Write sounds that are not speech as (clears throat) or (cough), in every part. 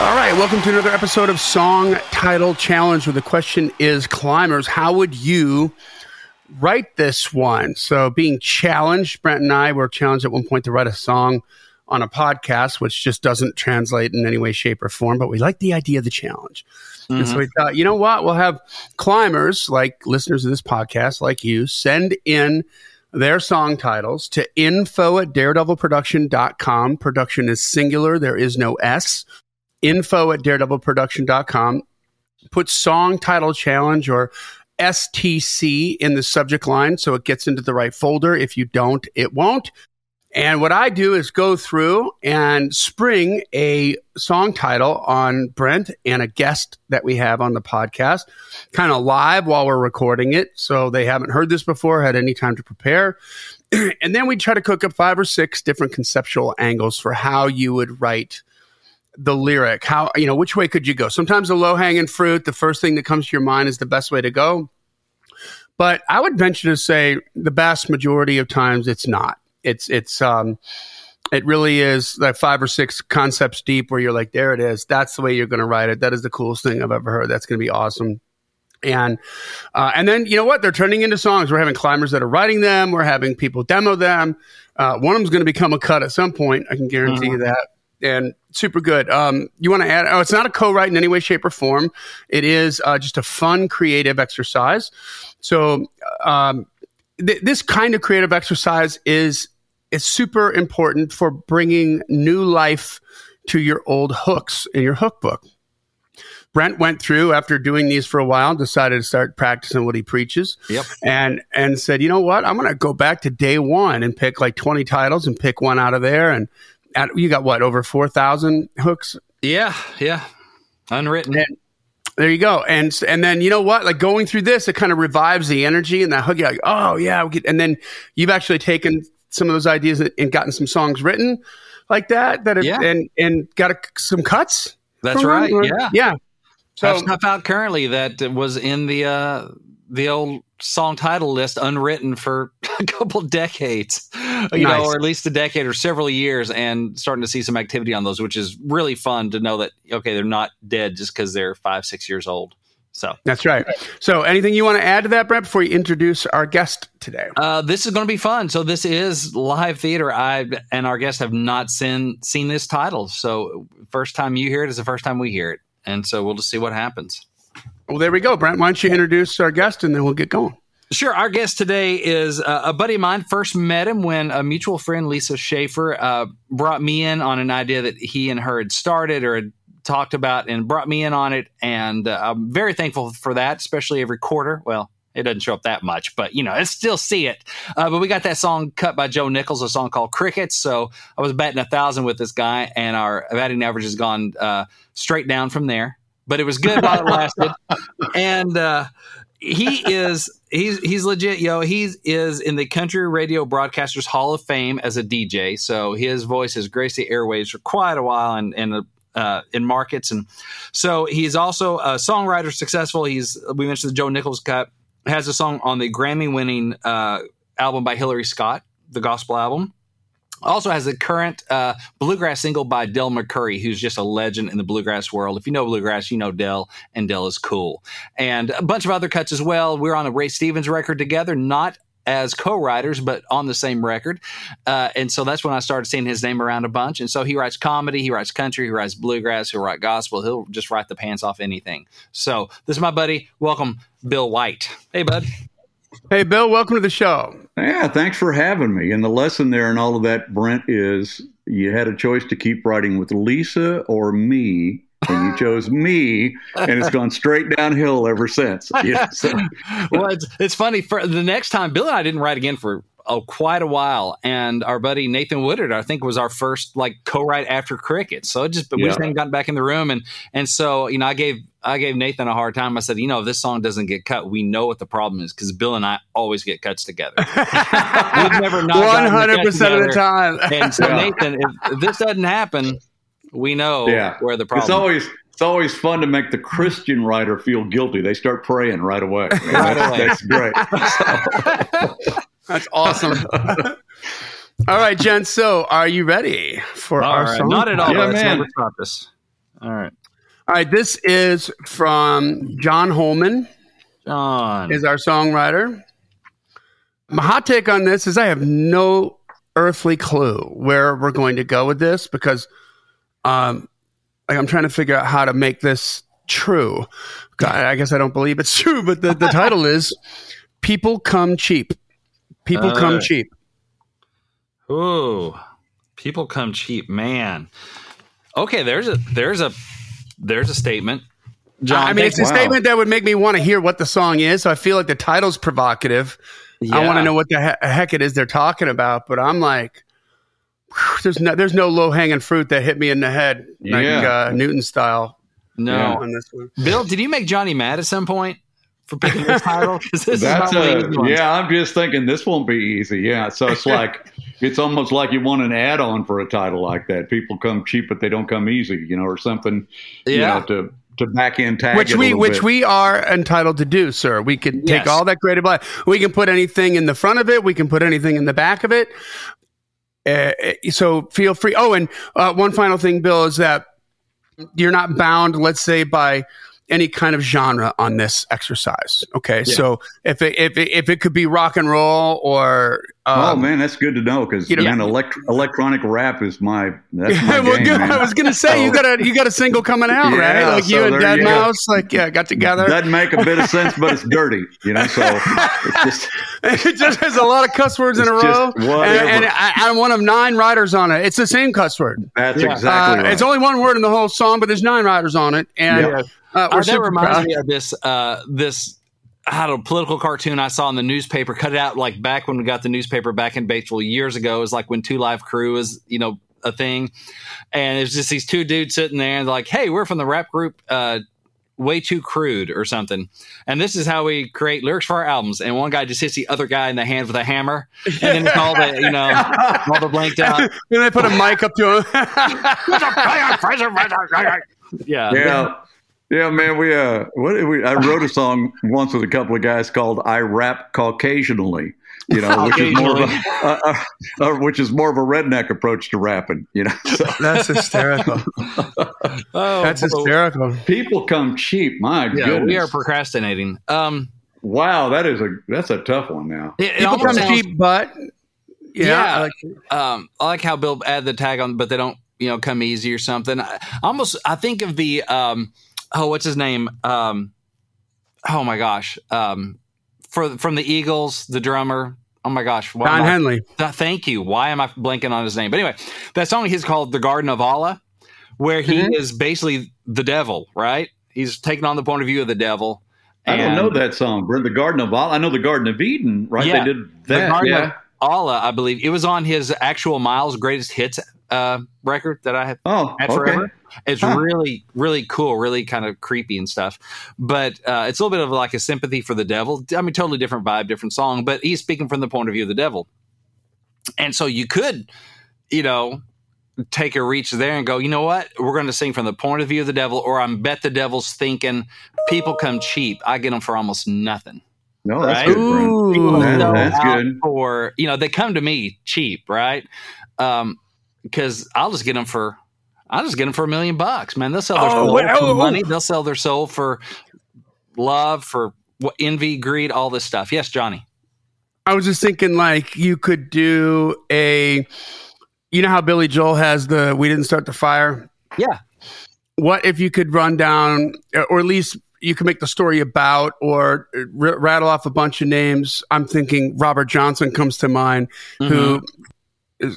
All right, welcome to another episode of Song Title Challenge where the question is climbers, how would you write this one? So, being challenged, Brent and I were challenged at one point to write a song on a podcast, which just doesn't translate in any way, shape, or form, but we like the idea of the challenge. Mm-hmm. And so we thought, you know what? We'll have climbers, like listeners of this podcast, like you, send in their song titles to info at daredevilproduction.com. Production is singular, there is no S info at daredevilproduction.com. Put song title challenge or STC in the subject line so it gets into the right folder. If you don't, it won't. And what I do is go through and spring a song title on Brent and a guest that we have on the podcast, kind of live while we're recording it. So they haven't heard this before, had any time to prepare. (clears throat) and then we try to cook up five or six different conceptual angles for how you would write the lyric how you know which way could you go? Sometimes the low hanging fruit the first thing that comes to your mind is the best way to go. But i would venture to say the vast majority of times it's not. It's it's um it really is like five or six concepts deep where you're like there it is. That's the way you're going to write it. That is the coolest thing i've ever heard. That's going to be awesome. And uh, and then you know what? They're turning into songs. We're having climbers that are writing them. We're having people demo them. Uh, one of them's going to become a cut at some point. I can guarantee mm-hmm. you that and super good. Um, you want to add? Oh, it's not a co-write in any way, shape, or form. It is uh, just a fun, creative exercise. So um, th- this kind of creative exercise is is super important for bringing new life to your old hooks in your hook book. Brent went through after doing these for a while, decided to start practicing what he preaches. Yep. And and said, you know what? I'm going to go back to day one and pick like 20 titles and pick one out of there and at, you got what over four thousand hooks? Yeah, yeah, unwritten. And there you go, and and then you know what? Like going through this, it kind of revives the energy and that hook. You're like, oh yeah, and then you've actually taken some of those ideas and gotten some songs written like that that have, yeah. and and got a, some cuts. That's right. Yeah, yeah. So stuff out currently that was in the uh, the old song title list unwritten for (laughs) a couple decades, you nice. know, or at least a decade or several years, and starting to see some activity on those, which is really fun to know that okay, they're not dead just because they're five, six years old. So that's right. So, anything you want to add to that, Brent, before you introduce our guest today? Uh, this is going to be fun. So, this is live theater. I and our guests have not seen seen this title. So, first time you hear it is the first time we hear it, and so we'll just see what happens. Well, there we go, Brent. Why don't you introduce our guest and then we'll get going. Sure. Our guest today is uh, a buddy of mine. First met him when a mutual friend, Lisa Schaefer, uh, brought me in on an idea that he and her had started or had talked about and brought me in on it. And uh, I'm very thankful for that, especially every quarter. Well, it doesn't show up that much, but you know, I still see it. Uh, but we got that song cut by Joe Nichols, a song called Crickets. So I was batting a thousand with this guy, and our batting average has gone uh, straight down from there but it was good while it lasted. and uh, he is he's he's legit, yo. He is in the Country Radio Broadcasters Hall of Fame as a DJ. So his voice has graced the airwaves for quite a while, and and. Uh, in markets, and so he's also a songwriter, successful. He's we mentioned the Joe Nichols cut has a song on the Grammy-winning uh, album by Hillary Scott, the gospel album. Also has a current uh, bluegrass single by Del McCoury, who's just a legend in the bluegrass world. If you know bluegrass, you know Del, and Del is cool. And a bunch of other cuts as well. We're on a Ray Stevens record together, not as co-writers, but on the same record. Uh, and so that's when I started seeing his name around a bunch. And so he writes comedy, he writes country, he writes bluegrass, he'll write gospel. He'll just write the pants off anything. So this is my buddy. Welcome, Bill Whyte. Hey, bud. Hey, Bill, welcome to the show. Yeah, thanks for having me. And the lesson there and all of that, Brent, is you had a choice to keep writing with Lisa or me, and you chose (laughs) me, and it's gone straight downhill ever since. (laughs) Yeah, so. well, it's, it's funny. For the next time, Bill and I didn't write again for oh, quite a while. And our buddy Nathan Woodard, I think, was our first like co-write after Cricket. So it just we Yeah. just hadn't gotten back in the room, and and so you know I gave I gave Nathan a hard time. I said, you know, if this song doesn't get cut, we know what the problem is because Bill and I always get cuts together. (laughs) We've never not One hundred percent of the time. And so (laughs) Yeah. Nathan, if, if this doesn't happen, we know Yeah. where the problem. It's always it's always fun to make the Christian writer feel guilty. They start praying right away. Right that's, away. that's great. (laughs) That's awesome. (laughs) All right, Jen. So, are you ready for All our right, song? not at all. Yeah, Let's man. never. All right, All right, this is from John Holman. John. is our songwriter. My hot take on this is I have no earthly clue where we're going to go with this because um, like I'm trying to figure out how to make this true. God, I guess I don't believe it's (laughs) true, but the, the title is People Come Cheap. People Come Uh, Cheap. Ooh, people come cheap, man. Okay, there's a there's a there's a statement. John, I mean, it's a wow. statement that would make me want to hear what the song is. So I feel like the title's provocative. I want to know what the he- heck it is they're talking about, but I'm like, there's no there's no low hanging fruit that hit me in the head like Yeah. uh, Newton style no. Yeah. on this one. Bill, did you make Johnny mad at some point for picking this title? (laughs) 'Cause this That's is not one of a, the easy ones. yeah. I'm just thinking this won't be easy. Yeah, so it's (laughs) like it's almost like you want an add-on for a title like that. People come cheap, but they don't come easy. You know, or something. You Yeah. know, to to back in tag Which we which bit. we are entitled to do, sir. We can take all that creative life. We can put anything in the front of it. We can put anything in the back of it. Uh, so feel free. Oh, and uh, one final thing, Bill, is that you're not bound, let's say, by any kind of genre on this exercise. Okay, so if it, if it, if it could be rock and roll or Oh um, man, that's good to know because you know- man, elect- electronic rap is my that's (laughs) my well, game, good. I was gonna say you got a you got a single coming out, right? Yeah, Like you and Dead you go. Mouse, like yeah, got together. Doesn't make a bit of sense, but it's dirty, you know. So it's just (laughs) it just has a lot of cuss words in a row, and, and I, I'm one of nine riders on it. It's the same cuss word. that's Yeah. exactly Uh, right. It's only one word in the whole song, but there's nine riders on it, and Yeah. Uh, Uh, that reminds proud. me of this uh, this I don't know, political cartoon I saw in the newspaper, cut it out like back when we got the newspaper back in Batesville years ago. It was like when Two Live Crew was, you know, a thing. And it's just these two dudes sitting there and they're like, hey, we're from the rap group uh, Way Too Crude or something. And this is how we create lyrics for our albums. And one guy just hits the other guy in the hand with a hammer. And then it's all the, you know, (laughs) all the blanked out. and they put a mic up to him. (laughs) Yeah. yeah, yeah, man. We uh, what we? I wrote a song once with a couple of guys called "I Rap Caucasianally." You know, which is more of a, uh, uh, uh, which is more of a redneck approach to rapping. You know, so (laughs) That's hysterical. Oh, That's hysterical. people come cheap. My Yeah, goodness, we are procrastinating. Um, wow, that is a that's a tough one now. it, it People come sounds- cheap, but yeah, Yeah. I like- um, I like how Bill add the tag on, but they don't, you know, come easy or something. I, almost, I think of the, um, oh, what's his name? Um, oh my gosh, um, for from the Eagles, the drummer. Oh my gosh, why Don am I- Henley. Th- thank you. Why am I blanking on his name? But anyway, that song he's called "The Garden of Allah," where he Mm-hmm. is basically the devil, right? He's taking on the point of view of the devil. I don't know that song. Bro. The Garden of Al- I know the Garden of Eden, right? Yeah. They did The that. Garden yeah. of Allah, I believe it was on his actual Miles Greatest Hits uh, record that I have Oh, had okay. It's Huh. really, really cool, really kind of creepy and stuff. But uh, it's a little bit of like a sympathy for the devil. I mean, totally different vibe, different song, but he's speaking from the point of view of the devil. And so you could, you know, take a reach there and go, you know what? We're going to sing from the point of view of the devil, or I bet the devil's thinking people come cheap. I get them for almost nothing. No, that's Right? good. Ooh. That- that's good. For you know, they come to me cheap, right? Um, because I'll just get them for, I'll just get them for a million bucks, man. They'll sell their Oh, soul for oh, oh, oh. money. They'll sell their soul for love, for what, envy, greed, all this stuff. Yes, Johnny. I was just thinking, like, you could do a, you know how Billy Joel has the "We Didn't Start the Fire." Yeah. What if you could run down, or at least you could make the story about, or r- rattle off a bunch of names? I'm thinking Robert Johnson comes to mind, who is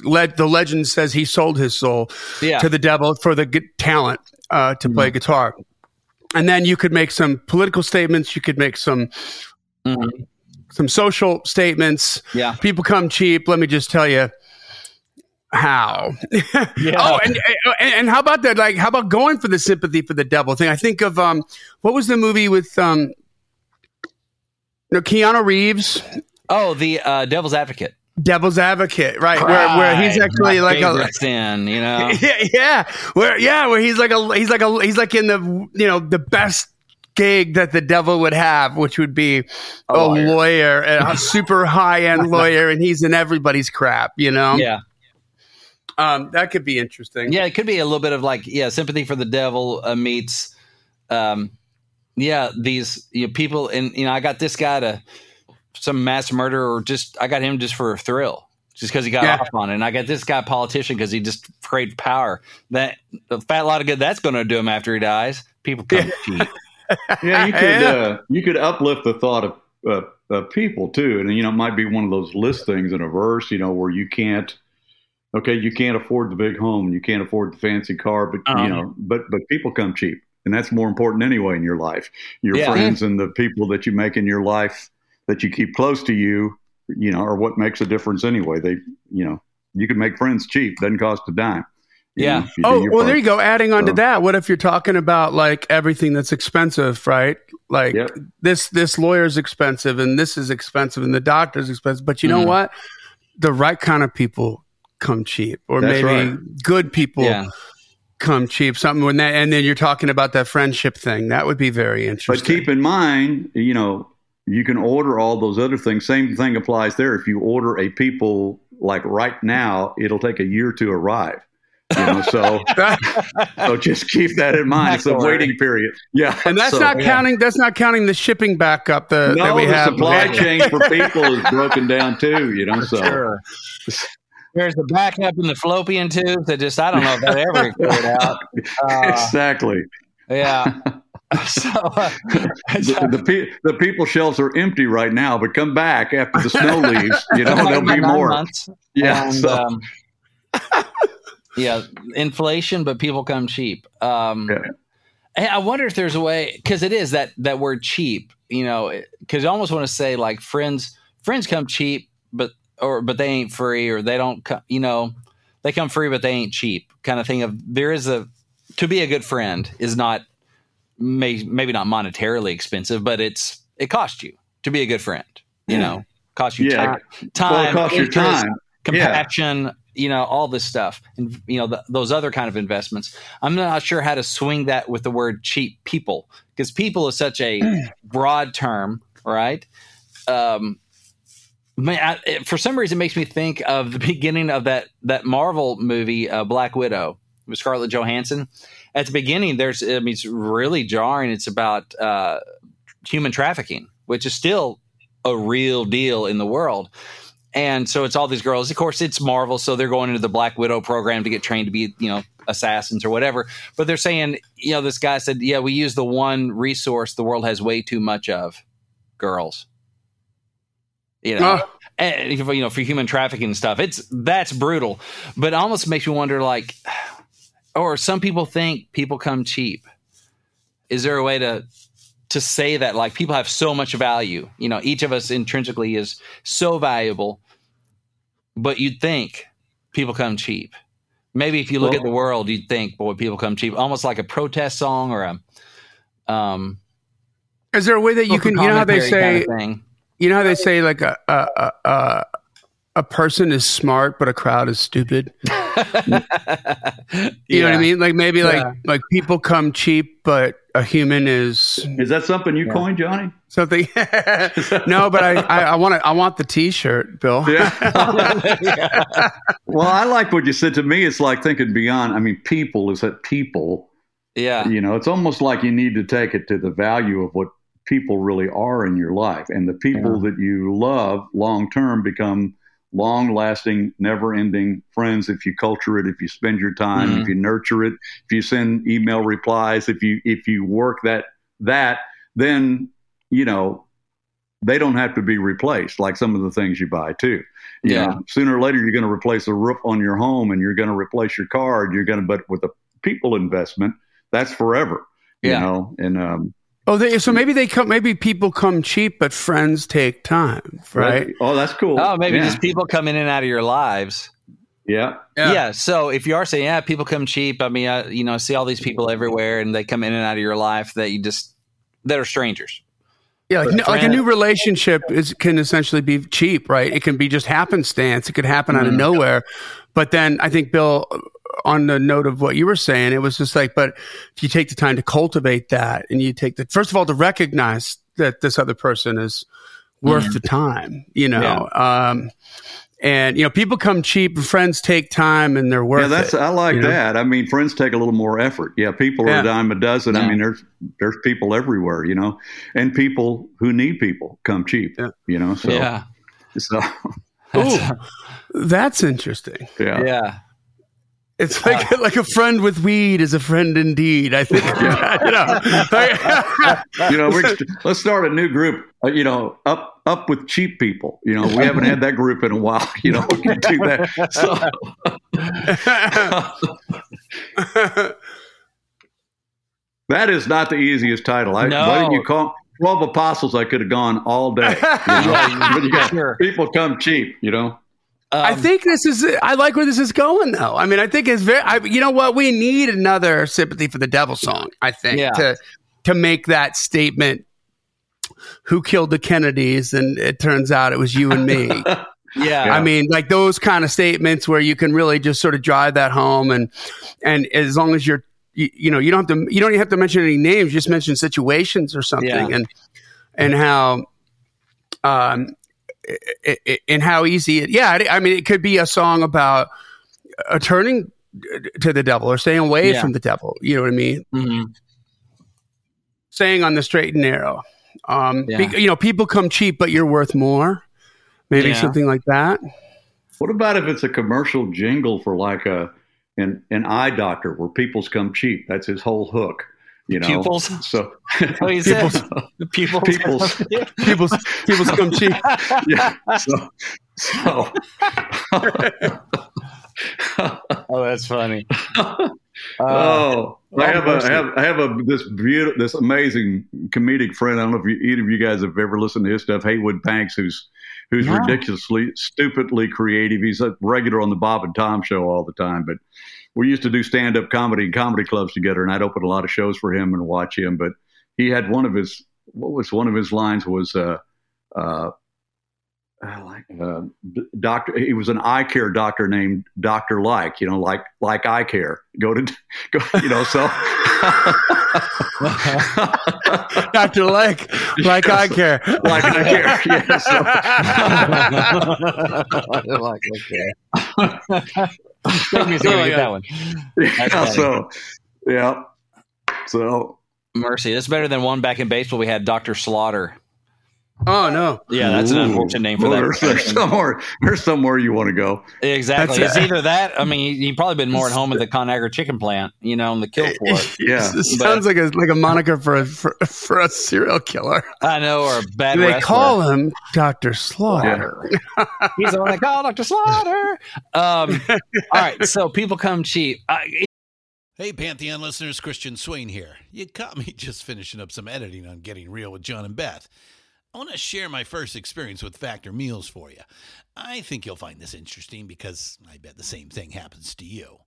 led the legend says he sold his soul Yeah. to the devil for the gu- talent uh, to play guitar. And then you could make some political statements. You could make some Mhm. some social statements. Yeah. People come cheap. Let me just tell you how. Yeah. (laughs) oh, and, and, and how about that? Like, how about going for the sympathy for the devil thing? I think of um, what was the movie with um, no, Keanu Reeves. Oh, the uh, Devil's Advocate. Devil's Advocate, right? Where, where he's actually like a sin, you know. (laughs) Yeah, yeah, where yeah, where he's like a he's like a he's like in the you know the best gig that the devil would have, which would be a, a lawyer. lawyer, a super high end (laughs) lawyer, and he's in everybody's crap, you know. Yeah. Um, that could be interesting. Yeah, it could be a little bit of like yeah, sympathy for the devil uh, meets, um, yeah, these you know, people, and you know, I got this guy to some mass murder, or just I got him just for a thrill, just because he got yeah. off on it, and I got this guy politician because he just craved power. That a fat lot of good that's going to do him after he dies. People come cheap. (laughs) yeah, you could uh, you could uplift the thought of uh, uh, people too, and you know, it might be one of those list things in a verse, you know, where you can't. Okay, you can't afford the big home, you can't afford the fancy car, but um, you uh-huh. know, but but people come cheap, and that's more important anyway in your life. Your yeah. friends and the people that you make in your life that you keep close to you, you know, are what makes a difference anyway. They, you know, you can make friends cheap, doesn't cost a dime. Yeah. oh, well, part. there you go. Adding on so. to that, what if you're talking about like everything that's expensive, right? Like yep. this, this lawyer's expensive and this is expensive and the doctor's expensive. But you mm-hmm. know what? The right kind of people come cheap or that's maybe right. good people yeah. come cheap. Something when that, and then you're talking about that friendship thing. That would be very interesting. But keep in mind, you know, you can order all those other things. Same thing applies there. If you order a people like right now, it'll take a year to arrive. You know, so so (laughs) just keep that in mind. It's a waiting period. Yeah, and that's so, not yeah. counting. That's not counting the shipping backup the, no, that we the have. supply chain for people is broken down too. You know, (laughs) so. Sure. There's the backup in the fallopian tubes that just I don't know if that ever (laughs) cleared out. Uh, exactly. Yeah. (laughs) so uh, (laughs) the, the, the, people shelves are empty right now, but come back after the snow (laughs) leaves. You know, there'll be more. Months, yeah. And, so. um, yeah, inflation, but people come cheap. Um, yeah. I wonder if there's a way because it is that that word cheap. You know, because I almost want to say like friends friends come cheap, but or but they ain't free, or they don't come. You know, they come free, but they ain't cheap. Kind of thing. Of there is a to be a good friend is not may, maybe not monetarily expensive, but it's it costs you to be a good friend. You yeah. know, cost you yeah. time, time, well, it costs your time, compassion. Yeah you know all this stuff and you know the, those other kind of investments i'm not sure how to swing that with the word cheap people because people is such a (clears throat) broad term right um man, I, for some reason it makes me think of the beginning of that that marvel movie uh, black widow with scarlett johansson at the beginning there's i mean it's really jarring it's about uh human trafficking which is still a real deal in the world and so it's all these girls. Of course, it's Marvel, so they're going into the Black Widow program to get trained to be, you know, assassins or whatever. But they're saying, you know, this guy said, yeah, we use the one resource the world has way too much of girls. You know, uh. and, you know, for human trafficking and stuff. It's that's brutal, but it almost makes me wonder, like, or some people think people come cheap. Is there a way to to say that like people have so much value? You know, each of us intrinsically is so valuable but you'd think people come cheap. Maybe if you look well, at the world, you'd think, boy, people come cheap, almost like a protest song or a. Um, Is there a way that you can, you know how they say, kind of you know how they say like a, a, a, a person is smart, but a crowd is stupid. (laughs) (laughs) you yeah. know what I mean? Like maybe yeah. like like people come cheap, but a human is. Is that something you yeah. coined, Johnny? Something. (laughs) no, but I I, I want to I want the T-shirt, Bill. yeah. (laughs) well, I like what you said to me. It's like thinking beyond. I mean, people is that people. Yeah. You know, it's almost like you need to take it to the value of what people really are in your life, and the people that you love long term become long lasting, never ending friends if you culture it, if you spend your time, mm-hmm. if you nurture it, if you send email replies, if you if you work that that, then you know they don't have to be replaced like some of the things you buy too. You yeah. Know, sooner or later you're going to replace the roof on your home and you're going to replace your car and you're going to but with a people investment, that's forever. You yeah. know, and um Oh, they, so maybe they come. Maybe people come cheap, but friends take time, right? right. Oh, that's cool. Oh, maybe yeah. just people come in and out of your lives. Yeah. yeah. yeah. So if you are saying, yeah, people come cheap. I mean, I, you know, see all these people everywhere, and they come in and out of your life that you just that are strangers. Yeah, like, like, a new relationship is can essentially be cheap, right? It can be just happenstance. It could happen mm-hmm. out of mm-hmm. nowhere. But then I think Bill, on the note of what you were saying, it was just like, but if you take the time to cultivate that, and you take the first of all to recognize that this other person is worth mm-hmm. the time, you know. Yeah. Um, and you know people come cheap and friends take time and they're worth yeah that's it, i like that know? i mean friends take a little more effort yeah people are yeah. a dime a dozen yeah. i mean there's there's people everywhere you know and people who need people come cheap yeah. you know so yeah (laughs) so Ooh, that's interesting yeah yeah it's like uh, like a friend with weed is a friend indeed. I think (laughs) you know. (laughs) you know, let's start a new group. Uh, you know, up up with cheap people. You know, we haven't had that group in a while. (laughs) You know, we can do that. So. that is not the easiest title. I, no. Why didn't you call? 12 apostles, I could have gone all day. You know? but you got sure. people come cheap, you know. Um, I think this is. I like where this is going, though. I mean, I think it's very. I, you know what? We need another sympathy for the devil song. I think yeah. to to make that statement. Who killed the Kennedys? And it turns out it was you and me. (laughs) yeah. I mean, like those kind of statements where you can really just sort of drive that home, and and as long as you're, you, you know, you don't have to, you don't even have to mention any names. Just mention situations or something, yeah. and and how um, and how easy it. Yeah, I mean, it could be a song about a turning to the devil or staying away yeah. from the devil. You know what I mean? Mm-hmm. Staying on the straight and narrow. Um, yeah. be, you know, people come cheap, but you're worth more. Maybe yeah. something like that. What about if it's a commercial jingle for like a an, an eye doctor where people's come cheap? That's his whole hook you know pupils so (laughs) you pupils, pupils pupils (laughs) pupils pupils come cheap yeah so, so. oh that's funny (laughs) uh, oh I have, a, I have I have a this beautiful this amazing comedic friend. I don't know if you, either of you guys have ever listened to his stuff. Heywood Banks, who's who's yeah. ridiculously stupidly creative. He's a regular on the Bob and Tom show all the time. But we used to do stand up comedy and comedy clubs together, and I'd open a lot of shows for him and watch him. But he had one of his what was one of his lines was uh, uh, I like uh, doctor. He was an eye care doctor named Doctor Like. You know, like like eye care. Go to (laughs) go. You know, so (laughs) Doctor Like like eye care. Like eye care. (laughs) Yeah. So. like okay. Make me (laughs) oh, get that one. Yeah, so, yeah. So, mercy. That's better than one back in baseball. We had Doctor Slaughter. Oh no! Yeah, that's Ooh. an unfortunate name for well, that. There's, somewhere, there's somewhere you want to go. Exactly. That's it's either that. I mean, you've probably been more at home at the Conagra chicken plant, you know, in the kill for (laughs) yeah, it sounds like a like a moniker for a for, for a serial killer. I know, or a bad. They wrestler. call him Doctor Slaughter. Yeah. (laughs) He's the one they call Doctor Slaughter. Um, all right, so people come cheap. I, Hey, Pantheon listeners, Christian Swain here. You caught me (laughs) just finishing up some editing on Getting Real with John and Beth. I want to share my first experience with Factor Meals for you. I think you'll find this interesting because I bet the same thing happens to you.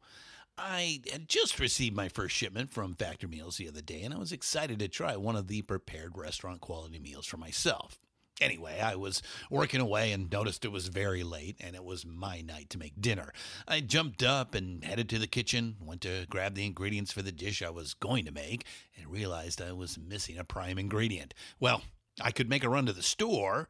I had just received my first shipment from Factor Meals the other day, and I was excited to try one of the prepared restaurant quality meals for myself. Anyway, I was working away and noticed it was very late and it was my night to make dinner. I jumped up and headed to the kitchen, went to grab the ingredients for the dish I was going to make, and realized I was missing a prime ingredient. Well, I could make a run to the store,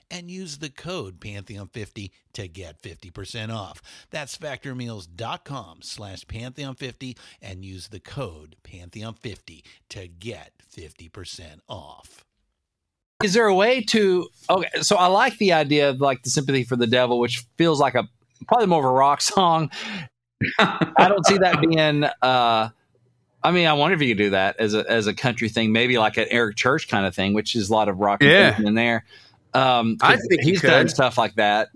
and use the code pantheon50 to get 50% off. That's factormeals.com slash pantheon50 and use the code pantheon50 to get 50% off. is there a way to okay so i like the idea of like the sympathy for the devil which feels like a probably more of a rock song (laughs) i don't see that being uh i mean i wonder if you could do that as a as a country thing maybe like an eric church kind of thing which is a lot of rock Yeah. in there um I think he's done stuff like that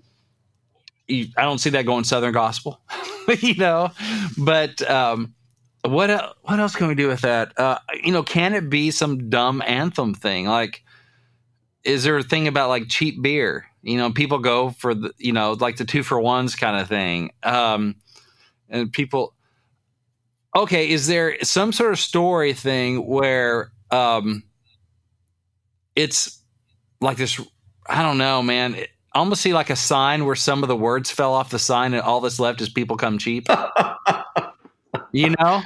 i don't see that going southern gospel (laughs) you know but um what what else can we do with that? Uh, you know, can it be some dumb anthem thing? Like, is there a thing about like cheap beer? You know, people go for the you know like the two for ones kind of thing. Um, and people, okay, is there some sort of story thing where um, it's like this? I don't know, man. It, I almost see like a sign where some of the words fell off the sign and all that's left is people come cheap. (laughs) you know,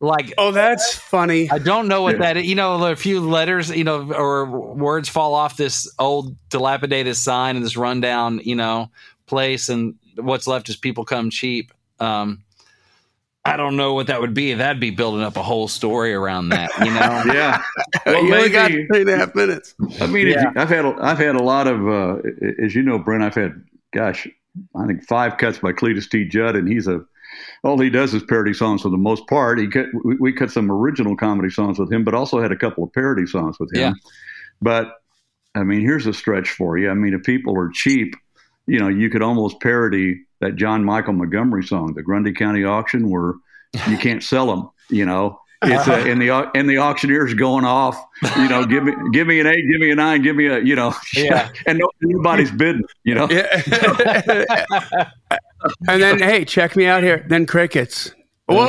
like Oh, that's funny. I don't know what Yeah. that is. You know, a few letters, you know, or words fall off this old dilapidated sign in this rundown, you know, place, and what's left is people come cheap. Um, I don't know what that would be. That'd be building up a whole story around that, you know. (laughs) Yeah. (laughs) Well, you only got maybe- three and a half minutes. I mean, Yeah. you, I've had a, I've had a lot of, uh, as you know, Brent. I've had, gosh, I think five cuts by Cletus T. Judd, and he's a all he does is parody songs for the most part. He cut we, we cut some original comedy songs with him, but also had a couple of parody songs with him. Yeah. But I mean, here's a stretch for you. I mean, if people are cheap, you know, you could almost parody that John Michael Montgomery song, the Grundy County auction, where you (laughs) can't sell them. You know, it's uh, and the and the auctioneer's going off. You know, give me give me an eight, give me a nine, give me a you know, (laughs) Yeah. and nobody's bidding. You know, Yeah. (laughs) and then, hey, check me out here. Then crickets. Whoa!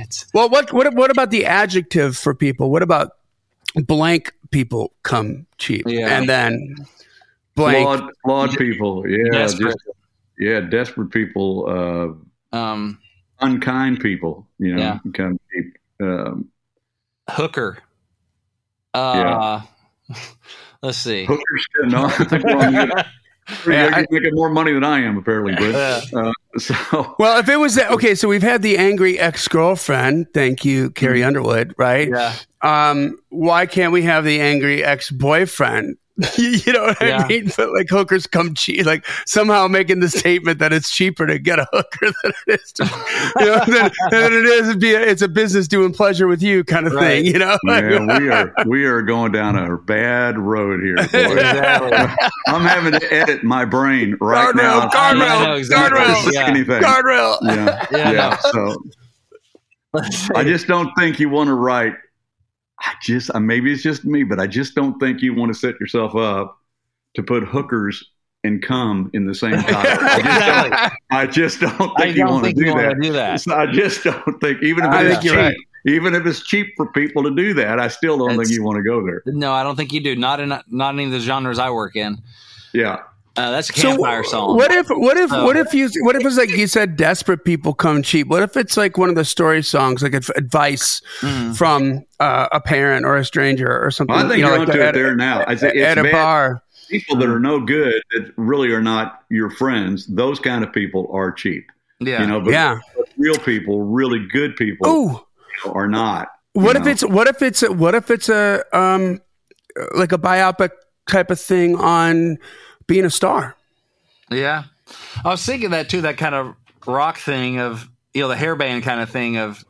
It's- (laughs) well, what what what about the adjective for people? What about blank people come cheap, Yeah. and then blank? flawed, flawed people. Yeah, Desperate. just yeah, desperate people, um, uh, unkind people. You know, Yeah. kind of cheap. Um, hooker. Uh, (laughs) let's see. hookers. No, I (laughs) Yeah, You're making more money than I am, apparently. Yeah. Uh, (laughs) so Well, if it was that, okay, so we've had the angry ex girlfriend. Thank you, Carrie Underwood. Right? Yeah. Um, why can't we have the angry ex boyfriend? (laughs) you know what Yeah. I mean? But like hookers come cheap, like somehow making the statement that it's cheaper to get a hooker (laughs) than it is to, you know, than, than it is be. A, it's a business doing pleasure with you kind of Right. thing. You know? yeah, (laughs) we are we are going down a bad road here. boy. Exactly. I'm having to edit my brain right Guardrail, now. I know guardrail, exactly. guardrail, Yeah. Anything. guardrail. Yeah, Yeah, yeah. So I just don't think you want to write. I just uh, maybe it's just me, but I just don't think you want to set yourself up to put hookers and cum in the same (laughs) title. I just don't, I just don't think I you don't want think to do that. do that. So I just don't think even if I it is think cheap, right. even if it's cheap for people to do that, I still don't It's- think you want to go there. No, I don't think you do. Not in not any of the genres I work in. Yeah. Uh, that's a campfire song. What if what if Oh. what if you what if it's like you said desperate people come cheap? What if it's like one of the story songs like advice Mm. from uh, a parent or a stranger or something? Well, I think you know, you're like onto it there now. I think it's at a bad. bar. People that are no good that really are not your friends. Those kind of people are cheap. yeah. You know, but Yeah. real people, really good people Ooh. are not. What if know. it's what if it's what if it's a um like a biopic type of thing on being a star? Yeah. I was thinking that too, that kind of rock thing of, you know, the hairband kind of thing of,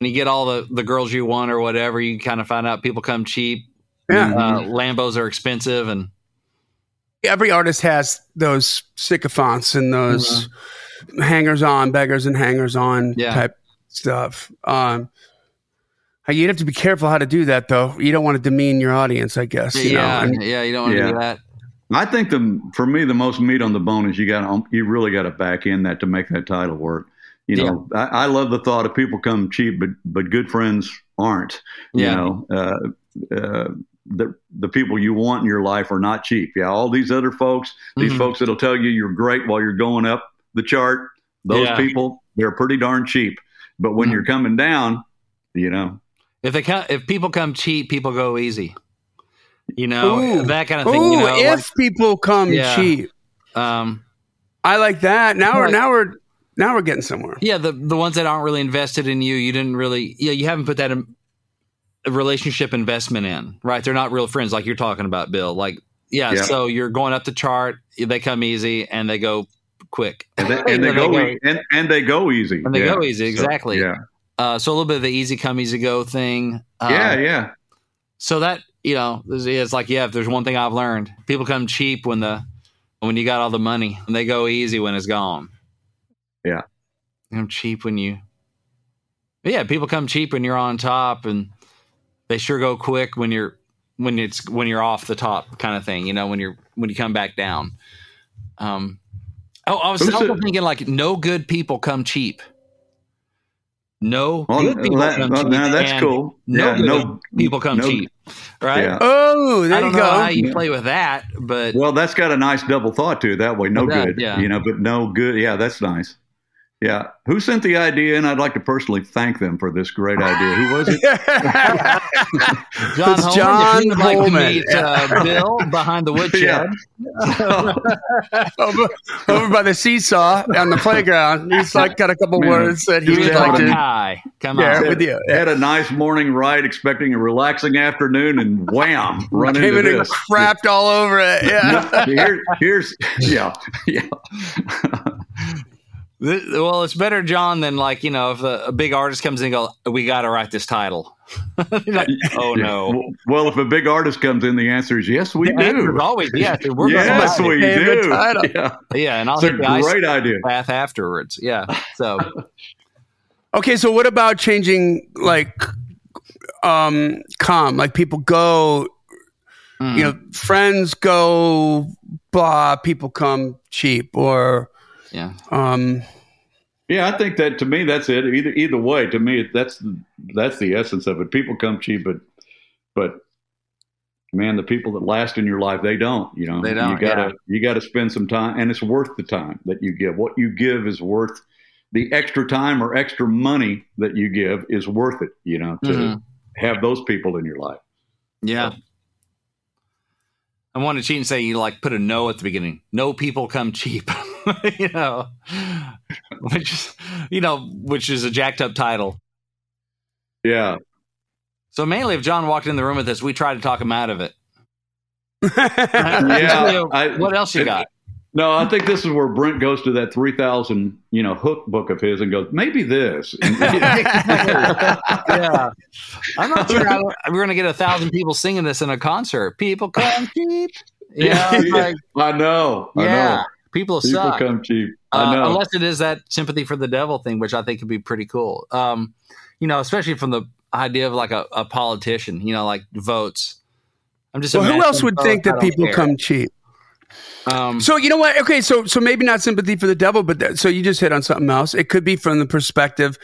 and you get all the, the girls you want or whatever, you kind of find out people come cheap. Yeah. Uh, Lambos are expensive and Every artist has those sycophants and those hangers on, beggars and hangers on Yeah. type stuff. Um you'd have to be careful how to do that though. You don't want to demean your audience, I guess. You yeah, know? And- yeah, you don't want to do that. I think the for me the most meat on the bone is you got you really got to back in that to make that title work. You know, I, I love the thought of people come cheap, but but good friends aren't. You Yeah. know, uh, uh, the the people you want in your life are not cheap. Yeah, all these other folks, these Mhm. folks that'll tell you you're great while you're going up the chart. Those Yeah. people, they're pretty darn cheap. But when Mhm. you're coming down, you know, If they come, if people come cheap, people go easy. You know Ooh. that kind of thing. Ooh, you know, if people come Yeah. cheap. um, I like that. Now we're Right. now we're Now we're getting somewhere. Yeah, the the ones that aren't really invested in you, you didn't really, yeah, you haven't put that in, relationship investment in, right? They're not real friends, like you're talking about, Bill. Like, yeah, Yeah. so you're going up the chart, they come easy and they go quick, (laughs) And they, and they then go, and, and they go easy. And they Yeah. go easy, So, exactly. yeah. Uh, so a little bit of the easy come, easy go thing. Uh, yeah, yeah. So that you know, it's like yeah, if there's one thing I've learned, people come cheap when the when you got all the money, and they go easy when it's gone. Yeah. Come cheap when you. Yeah, people come cheap when you're on top, and they sure go quick when you're when it's when you're off the top, kind of thing. You know, when you're when you come back down. Um. Oh, I was also thinking like no good people come cheap. No Well, good people that- come well, cheap. now that's and cool. No Yeah, good no- people come no- cheap, right? Yeah. Oh, there I you don't know how go. you play with that, but Well, that's got a nice double thought to it that way. No Yeah, good, yeah. you know, but no good. Yeah, that's nice. Yeah, who sent the idea? And I'd like to personally thank them for this great idea. Who was it? (laughs) John It's Holman, John if like to Holman. meet uh, (laughs) Bill behind the woodshed, (laughs) over, over by the seesaw on the playground. He's like got a couple Man. words that he'd like to Hi, come share on. with you. Had a nice morning ride, expecting a relaxing afternoon, and wham, run Came into in and this. crapped all over it. Yeah. Here, here's yeah, yeah. Th- Well, it's better, John, than like you know if a, a big artist comes in and go, "We got to write this title." (laughs) Like, oh no. Well, well, if a big artist comes in, the answer is yes, we The do. always yes. We're yes, we write it. Name the do. title. Yeah, yeah, and I'll it's a the great idea. bath afterwards. Yeah, so (laughs) Okay, so what about changing like um com? Like people go mm. you know, friends go blah, people come cheap or yeah, um Yeah, I think that to me that's it. Either either way, to me that's that's the essence of it. People come cheap, but but man, the people that last in your life they don't. You know, They don't, You gotta yeah. you gotta spend some time, and it's worth the time that you give. What you give is worth the extra time or extra money that you give is worth it. You know, to Mhm. have those people in your life. yeah. I want to cheat and say you like put a no at the beginning. No people come cheap, (laughs) (laughs) you know, which is you know which is a jacked up title. Yeah, So mainly, if John walked in the room with us, we tried to talk him out of it. (laughs) Yeah, I- uh, what else you got? No, I think this is where Brent goes to that three thousand, you know, hook book of his and goes, maybe this. (laughs) Yeah, I'm not sure how, we're going to get a thousand people singing this in a concert. People come cheap. Yeah, like, I know. I yeah. know. People, People suck. come cheap. Uh, I know. unless it is that sympathy for the devil thing, which I think could be pretty cool. Um, you know, especially from the idea of like a, a politician, you know, like votes. I'm just. well, who else would votes, think that people care. come cheap? Um, So you know what? Okay, so so maybe not sympathy for the devil, but that, so you just hit on something else. It could be from the perspective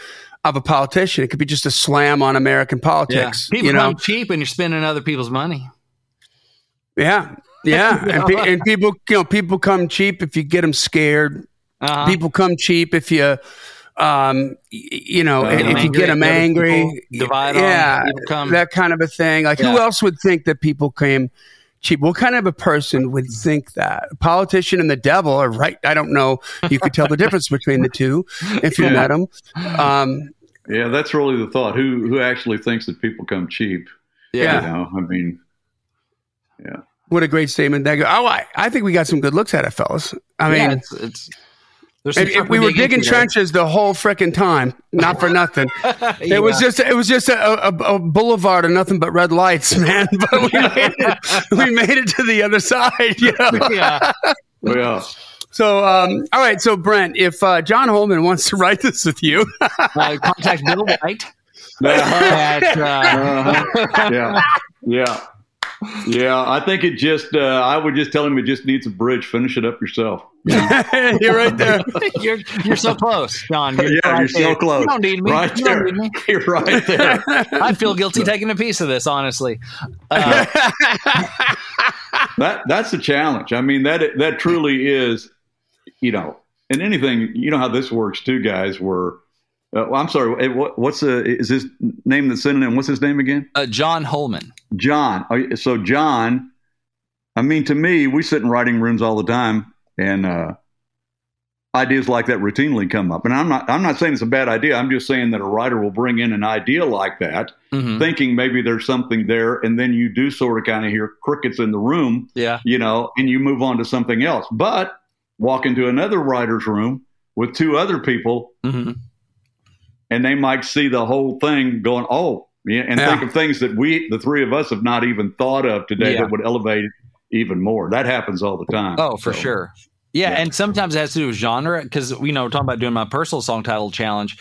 of a politician. It could be just a slam on American yeah. politics. People you know, come cheap, and you're spending other people's money. yeah, yeah, (laughs) and, pe- and people, you know, people come cheap if you get them scared. Uh-huh. People come cheap if you, um, you know, Uh, if them you get them angry, angry. other people divide yeah, people come- that kind of a thing. Like, who else would think that people came? Cheap. What kind of a person would think that? A politician and the devil are right. I don't know. You could tell the difference between the two if you Yeah. met them. Um, yeah, that's really the thought. Who who actually thinks that people come cheap? yeah. You know, I mean, what a great statement. That go, oh, I, I think we got some good looks at it, fellas. I Yeah, mean, it's, it's there's some and- we were digging trenches the whole frickin' time, not for nothing. (laughs) It was just it was just a, a, a boulevard of nothing but red lights, (laughs) man. But we made it, we made it to the other side. You know? (laughs) yeah. yeah. So, um, all right. So, Brent, if uh, John Holman wants to write this with you, Uh, contact Bill Whyte. Uh-huh. At, uh, Uh-huh. yeah, yeah, yeah. I think it just. Uh, I would just tell him it just needs a bridge. Finish it up yourself. (laughs) you're right there. (laughs) you're you're so close, John. You're (laughs) yeah, right you're so there. close. You don't need me. Right you there. don't need me. You're right there. I'd feel guilty taking a piece of this, honestly. Uh, that that's the challenge. I mean that that truly is, you know, and anything. You know how this works too, guys. Where, uh, well, I'm sorry. eh, What, what's the is his name the synonym? What's his name again? uh, John Holman. John. Oh, So John. I mean, to me, we sit in writing rooms all the time, and uh, ideas like that routinely come up. And I'm not I'm not saying it's a bad idea. I'm just saying that a writer will bring in an idea like that, Mhm. thinking maybe there's something there, and then you do sort of kind of hear crickets in the room, Yeah. you know, and you move on to something else. But walk into another writer's room with two other people, hmm and they might see the whole thing going, oh, yeah, and Yeah. think of things that we, the three of us, have not even thought of today Yeah. that would elevate it even more. That happens all the time. Oh, for So, sure. Yeah, and sometimes it has to do with genre because you know, talking about doing my personal song title challenge.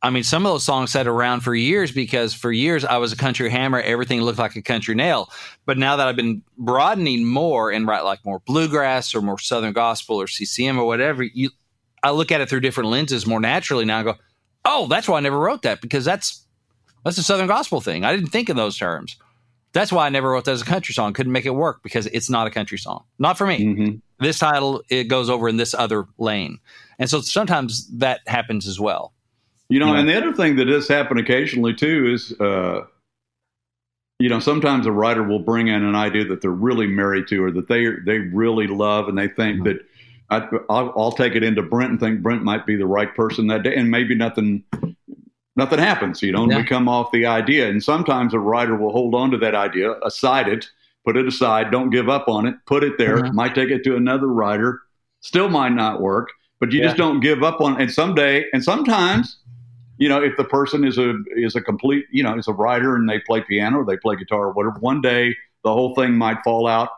I mean, some of those songs sat around for years because for years I was a country hammer. Everything looked like a country nail. But now that I've been broadening more and write like more bluegrass or more southern gospel or CCM or whatever, you, I look at it through different lenses more naturally now. I go, oh, that's why I never wrote that because that's that's a southern gospel thing. I didn't think in those terms. That's why I never wrote that as a country song. Couldn't make it work because it's not a country song. Not for me mhm. this title it goes over in this other lane and so sometimes that happens as well You know, and the other thing that does happen occasionally too is, uh, you know, sometimes a writer will bring in an idea that they're really married to or that they they really love, and they think that I, I'll, I'll take it into Brent and think Brent might be the right person that day, and maybe nothing nothing happens. You know, and Yeah. we come off the idea, and sometimes a writer will hold on to that idea, aside it, put it aside, don't give up on it, put it there. Mhm. Might take it to another writer, still might not work, but you Yeah. just don't give up on. it. And someday, and sometimes you know, if the person is a is a complete, you know, is a writer and they play piano or they play guitar or whatever, one day the whole thing might fall out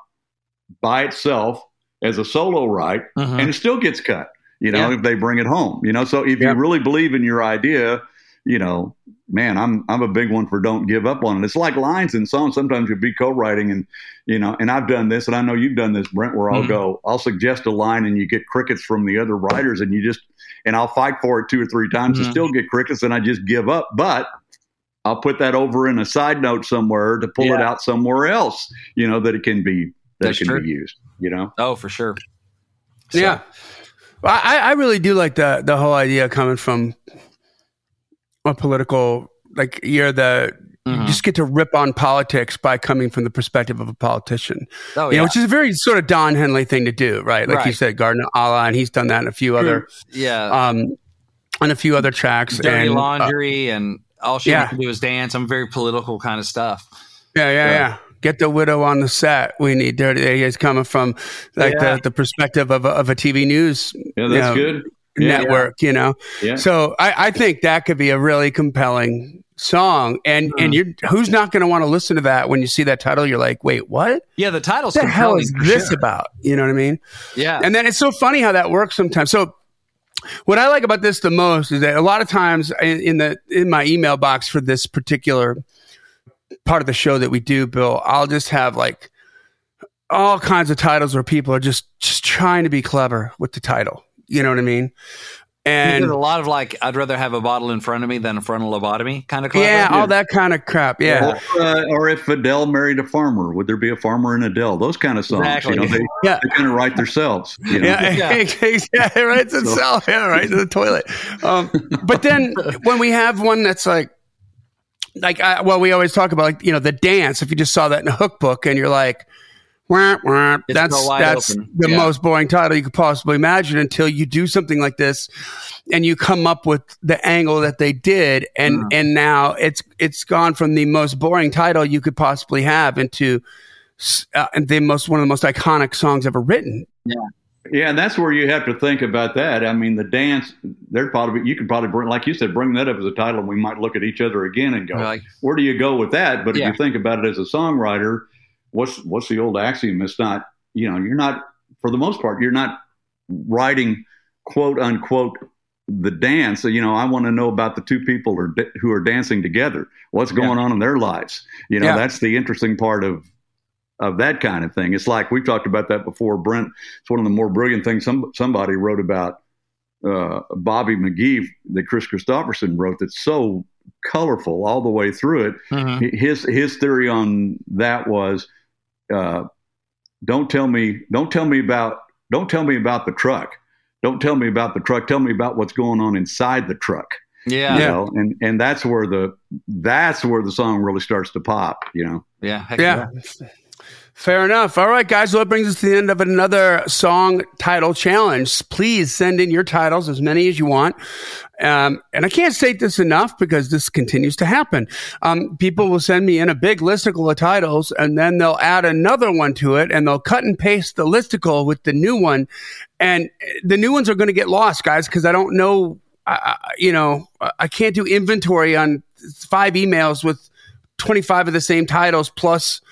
by itself as a solo write, Mhm. and it still gets cut. You know, Yeah. if they bring it home. You know, so if Yeah. you really believe in your idea, you know, man, I'm I'm a big one for don't give up on it. It's like lines in songs. Sometimes you'll be co-writing, and you know, and I've done this, and I know you've done this, Brent. Where I'll Mhm. go, I'll suggest a line, and you get crickets from the other writers, and you just and I'll fight for it two or three times Mhm. and still get crickets, and I just give up. But I'll put that over in a side note somewhere to pull it out somewhere else. You know that it can be that That's can true. be used. You know, oh for sure Yeah. I, I really do like the the whole idea coming from a political like you're the you Mhm. just get to rip on politics by coming from the perspective of a politician. oh You yeah know, which is a very sort of Don Henley thing to do, right? Like you Right. said, Garden of Allah, and he's done that in a few other yeah um on a few other tracks. dirty and, uh, laundry and all she yeah. wants to do is dance i'm very political kind of stuff Yeah, yeah, yeah. Get the widow on the set. We need dirty. He's coming from like Yeah. the, the perspective of a, of a TV news yeah, that's Yeah. good. Yeah, network, you know. Yeah. So I, I think that could be a really compelling song, and Mm. and you who's not going to want to listen to that when you see that title? You're like, wait, what? yeah the title's What the hell is this sure. about? You know what I mean? yeah And then it's so funny how that works sometimes. So what I like about this the most is that a lot of times in, in the in my email box for this particular part of the show that we do, Bill, I'll just have like all kinds of titles where people are just just trying to be clever with the title. You know what I mean? And a lot of like i'd rather have a bottle in front of me than a frontal lobotomy kind of clever. yeah, all that kind of crap. Yeah. Or, uh, or if Adele married a farmer, would there be a farmer in Adele? Those kind of songs. Exactly. You know, they, Yeah. they kind of write themselves. You know? Yeah, Yeah. (laughs) yeah, it writes itself. Yeah, right in the toilet. Um, but then (laughs) when we have one that's like, like, I, well, we always talk about like you know the dance. If you just saw that in a hook book and you're like, wah, wah, that's that's open. the Yeah. most boring title you could possibly imagine until you do something like this, and you come up with the angle that they did, and Mhm. and now it's it's gone from the most boring title you could possibly have into. Uh, the most one of the most iconic songs ever written. Yeah, and that's where you have to think about that. I mean, the dance, there'd probably you could probably bring, like you said, bring that up as a title, and we might look at each other again and go, We're where do you go with that? But if you think about it as a songwriter, what's what's the old axiom? It's not, you know, you're not for the most part, you're not writing quote unquote the dance. You know, I want to know about the two people are, who are dancing together. What's going on in their lives? You know, Yeah. that's the interesting part of of that kind of thing. It's like we've talked about that before. Brent, it's one of the more brilliant things some somebody wrote about uh, Bobby McGee that Kris Kristofferson wrote. That's so colorful all the way through it. mhm. His his theory on that was, uh, don't tell me, don't tell me about, don't tell me about the truck. Don't tell me about the truck. Tell me about what's going on inside the truck. yeah You yeah, know, and and that's where the that's where the song really starts to pop. You know. heck yeah. Fair enough. All right, guys. Well, that brings us to the end of another song title challenge. Please send in your titles, as many as you want. Um, and I can't state this enough because this continues to happen. Um, people will send me in a big listicle of titles and then they'll add another one to it and they'll cut and paste the listicle with the new one. And the new ones are going to get lost, guys, because I don't know, uh, you know, I can't do inventory on five emails with 25 of the same titles plus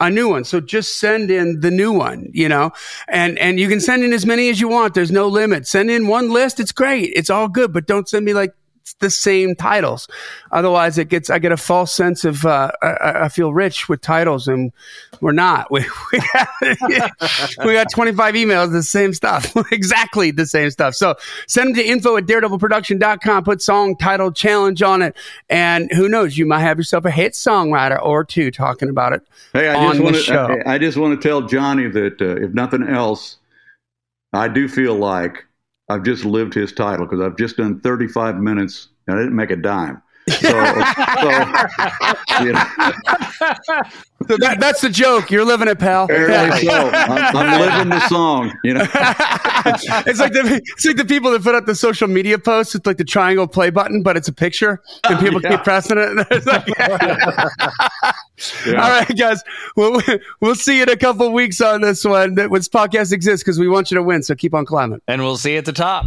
a new one. So just send in the new one, you know, and, and you can send in as many as you want. There's no limit. Send in one list. It's great. It's all good, but don't send me like the same titles. Otherwise, it gets I get a false sense of uh, I, I, feel rich with titles, and we're not. (laughs) We we got, (laughs) we got 25 emails, the same stuff, (laughs) exactly the same stuff. So send them to info at daredevilproduction.com. Put song title challenge on it, and who knows, you might have yourself a hit songwriter or two talking about it. Hey, I just want to I, I, just want to tell Johnny that uh, if nothing else, I do feel like I've just lived his title because I've just done 35 minutes and I didn't make a dime. So, so, you know. so that, that's the joke. You're living it, pal. Yeah. So. I'm, I'm, (laughs) living the song. You know, (laughs) it's like the it's like the people that put up the social media posts. It's like the triangle play button, but it's a picture, and oh, people yeah. keep pressing it. (laughs) Like, yeah. All right, guys. We'll we'll see you in a couple weeks on this one. That this podcast exists because we want you to win. So keep on climbing, and we'll see you at the top.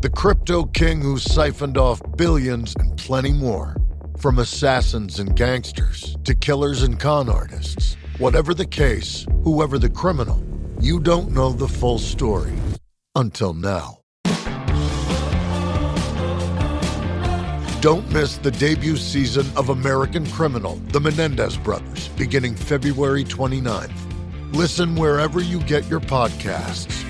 the crypto king who siphoned off billions, and plenty more. From assassins and gangsters to killers and con artists, whatever the case, whoever the criminal, you don't know the full story until now. Don't miss the debut season of American Criminal, The Menendez Brothers, beginning February 29th. Listen wherever you get your podcasts,